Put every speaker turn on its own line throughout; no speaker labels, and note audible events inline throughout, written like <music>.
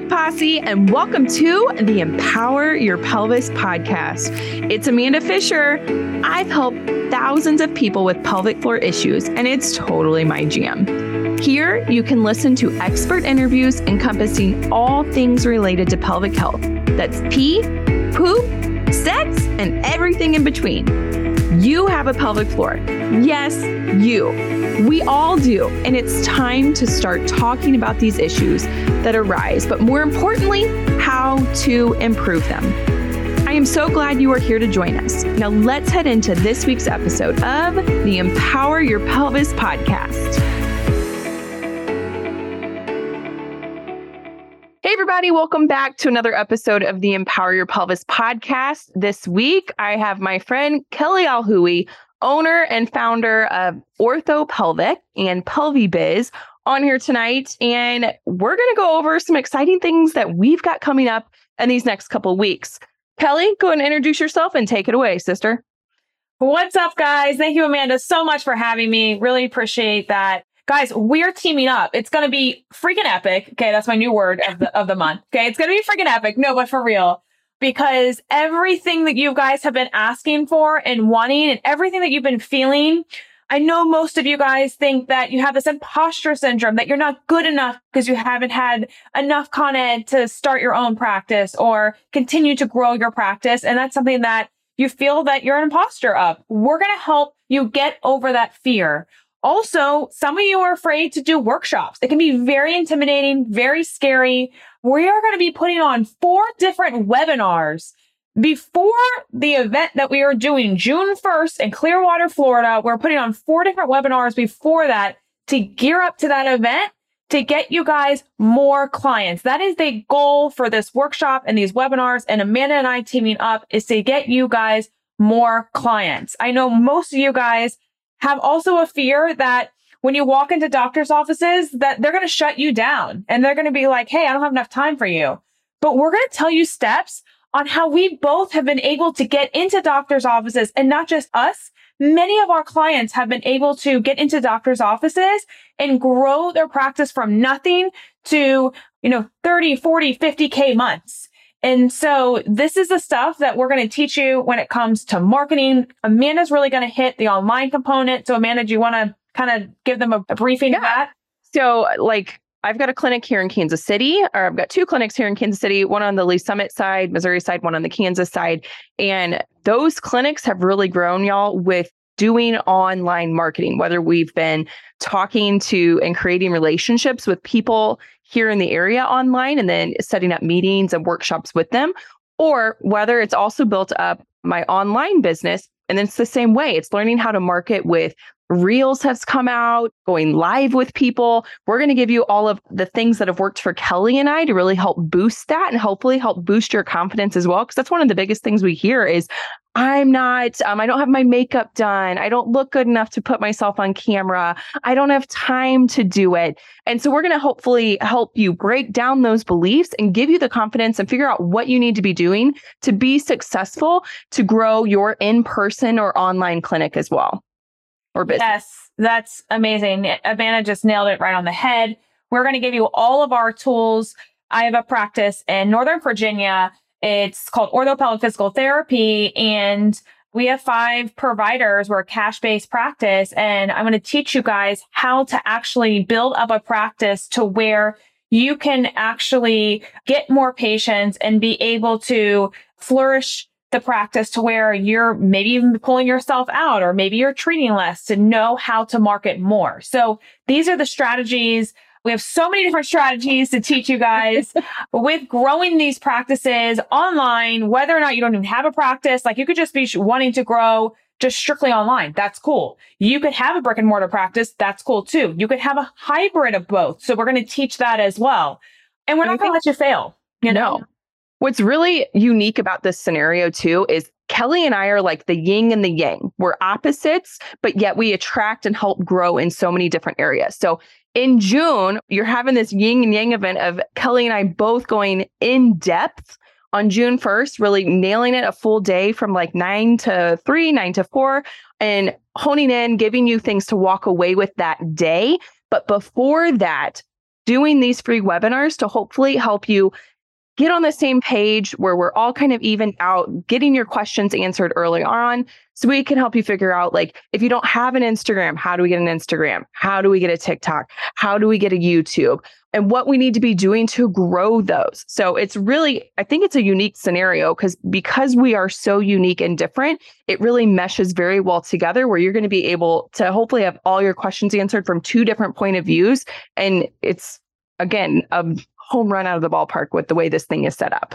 pelvic posse, and welcome to the Empower Your Pelvis podcast. It's Amanda Fisher. I've helped thousands of people with pelvic floor issues, and it's totally my jam. Here, you can listen to expert interviews encompassing all things related to pelvic health that's pee, poop, sex, and everything in between. You have a pelvic floor. Yes, you. We all do. And it's time to start talking about these issues that arise, but more importantly, how to improve them. I am so glad you are here to join us. Now, let's head into this week's episode of the Empower Your Pelvis podcast. Everybody, welcome back to another episode of the Empower Your Pelvis podcast. This week, I have my friend Kelly Alhooie, owner and founder of Ortho Pelvic and PelviBiz, on here tonight. And we're going to go over some exciting things that we've got coming up in these next couple weeks. Kelly, go and introduce yourself and take it away, sister.
What's up, guys? Thank you, Amanda, so much for having me. Really appreciate that. Guys, we're teaming up. It's going to be freaking epic. Okay. That's my new word of the, of the month. Okay. It's going to be freaking epic. No, but for real, because everything that you guys have been asking for and wanting and everything that you've been feeling I know most of you guys think that you have this imposter syndrome, that you're not good enough because you haven't had enough content to start your own practice or continue to grow your practice. And that's something that you feel that you're an imposter of. We're going to help you get over that fear. Also, some of you are afraid to do workshops. It can be very intimidating, very scary. We are going to be putting on four different webinars before the event that we are doing June 1st in Clearwater, Florida, we're putting on four different webinars before that to gear up to that event to get you guys more clients. That is the goal for this workshop and these webinars. And Amanda and I teaming up is to get you guys more clients. I know most of you guys have also a fear that when you walk into doctor's offices that they're going to shut you down and they're going to be like, Hey, I don't have enough time for you. But we're going to tell you steps on how we both have been able to get into doctors' offices and not just us. Many of our clients have been able to get into doctors' offices and grow their practice from nothing to, you know, 30, 40, 50K months. And so this is the stuff that we're going to teach you when it comes to marketing. Amanda's really going to hit the online component. So Amanda, do you want to kind of give them a, a briefing
yeah.
of that?
So like I've got a clinic here in Kansas City, or I've got two clinics here in Kansas City, one on the Lee Summit side, Missouri side, one on the Kansas side. And those clinics have really grown, y'all, with doing online marketing, whether we've been talking to and creating relationships with people here in the area online and then setting up meetings and workshops with them, or whether it's also built up my online business. And then it's the same way. It's learning how to market with Reels has come out, going live with people. We're going to give you all of the things that have worked for Kelly and I to really help boost that and hopefully help boost your confidence as well. Cause that's one of the biggest things we hear is I'm not, um, I don't have my makeup done. I don't look good enough to put myself on camera. I don't have time to do it. And so we're going to hopefully help you break down those beliefs and give you the confidence and figure out what you need to be doing to be successful to grow your in person or online clinic as well or business.
Yes, that's amazing. Amanda just nailed it right on the head. We're going to give you all of our tools. I have a practice in Northern Virginia. It's called Orthopelvic Physical Therapy. And we have five providers. We're a cash based practice. And I'm going to teach you guys how to actually build up a practice to where you can actually get more patients and be able to flourish the practice to where you're maybe even pulling yourself out or maybe you're treating less to know how to market more. So these are the strategies. We have so many different strategies to teach you guys <laughs> with growing these practices online, whether or not you don't even have a practice. Like you could just be wanting to grow just strictly online. That's cool. You could have a brick and mortar practice. That's cool too. You could have a hybrid of both. So we're going to teach that as well. And we're not going to let you fail. You know?
No. What's really unique about this scenario, too, is Kelly and I are like the yin and the yang. We're opposites, but yet we attract and help grow in so many different areas. So in June, you're having this yin and yang event of Kelly and I both going in depth on June 1st, really nailing it a full day from like nine to three, nine to four, and honing in, giving you things to walk away with that day. But before that, doing these free webinars to hopefully help you get on the same page where we're all kind of even out, getting your questions answered early on. So we can help you figure out like, if you don't have an Instagram, how do we get an Instagram? How do we get a TikTok? How do we get a YouTube? And what we need to be doing to grow those. So it's really, I think it's a unique scenario because because we are so unique and different, it really meshes very well together where you're going to be able to hopefully have all your questions answered from two different point of views. And it's again, a home run out of the ballpark with the way this thing is set up.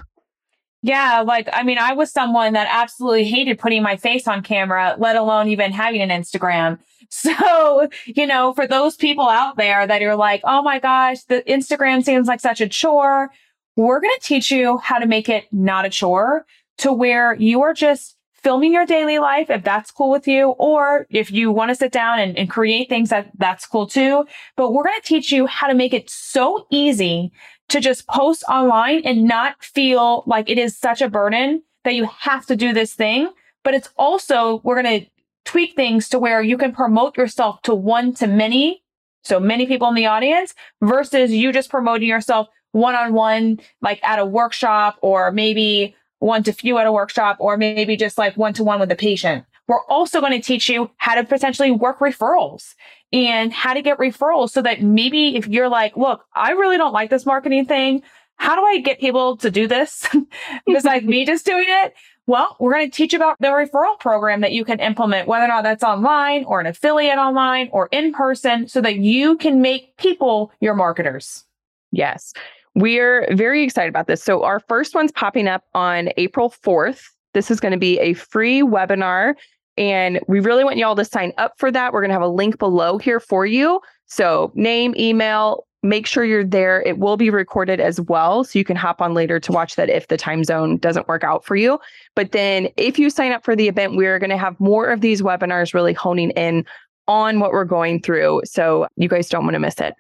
Yeah, like I mean, I was someone that absolutely hated putting my face on camera, let alone even having an Instagram. <laughs> So, you know, for those people out there that are like, oh my gosh, the Instagram seems like such a chore, we're going to teach you how to make it not a chore to where you are just filming your daily life if that's cool with you, or if you want to sit down and, and create things that that's cool too. But we're going to teach you how to make it so easy to just post online and not feel like it is such a burden that you have to do this thing. But it's also, we're going to tweak things to where you can promote yourself to one to many. So many people in the audience versus you just promoting yourself one on one, like at a workshop or maybe one to few at a workshop or maybe just like one to one with a patient. We're also going to teach you how to potentially work referrals and how to get referrals so that maybe if you're like, look, I really don't like this marketing thing. How do I get people to do this <laughs> besides me just doing it? Well, we're going to teach about the referral program that you can implement, whether or not that's online or an affiliate online or in person so that you can make people your marketers.
Yes. We're very excited about this. So our first one's popping up on April 4th. This is going to be a free webinar and we really want y'all to sign up for that. We're going to have a link below here for you. So, name, email, make sure you're there. It will be recorded as well. So, you can hop on later to watch that if the time zone doesn't work out for you. But then, if you sign up for the event, we're going to have more of these webinars really honing in on what we're going through. So, you guys don't want to miss it.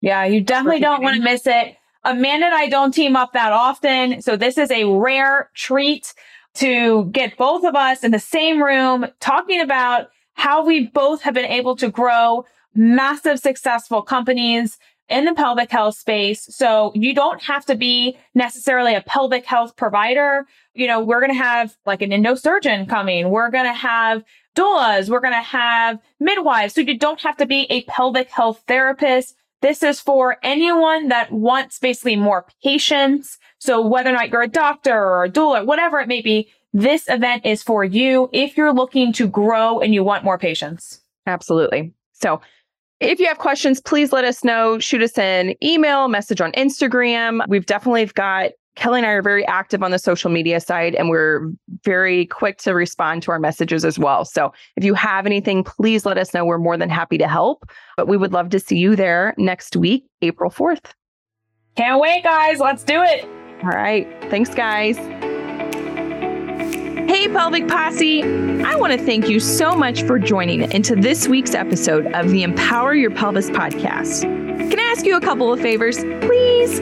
Yeah, you definitely don't want to miss it. Amanda and I don't team up that often. So, this is a rare treat to get both of us in the same room talking about how we both have been able to grow massive successful companies in the pelvic health space. So you don't have to be necessarily a pelvic health provider. You know, we're going to have like an endosurgeon coming. We're going to have doulas. We're going to have midwives. So you don't have to be a pelvic health therapist. This is for anyone that wants basically more patients, so whether or not you're a doctor or a doula, whatever it may be, this event is for you if you're looking to grow and you want more patients.
Absolutely. So if you have questions, please let us know. Shoot us an email, message on Instagram. We've definitely got Kelly and I are very active on the social media side and we're very quick to respond to our messages as well. So if you have anything, please let us know. We're more than happy to help. But we would love to see you there next week, April 4th.
Can't wait, guys. Let's do it.
All right. Thanks, guys. Hey, Pelvic Posse! I want to thank you so much for joining into this week's episode of the Empower Your Pelvis podcast. Can I ask you a couple of favors, please?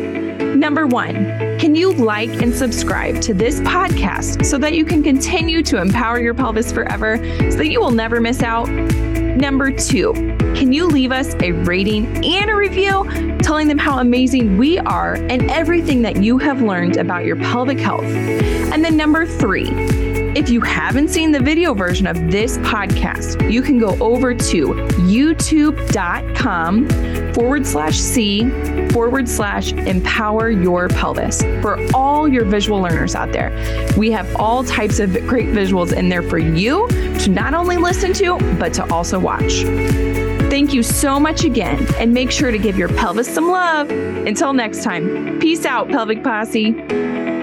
Number one, can you like and subscribe to this podcast so that you can continue to empower your pelvis forever so that you will never miss out? Number two, can you leave us a rating and a review telling them how amazing we are and everything that you have learned about your pelvic health? And then number three, if you haven't seen the video version of this podcast, you can go over to youtube.com forward slash C forward slash empower your pelvis for all your visual learners out there. We have all types of great visuals in there for you to not only listen to, but to also watch. Thank you so much again, and make sure to give your pelvis some love. Until next time, peace out, Pelvic Posse.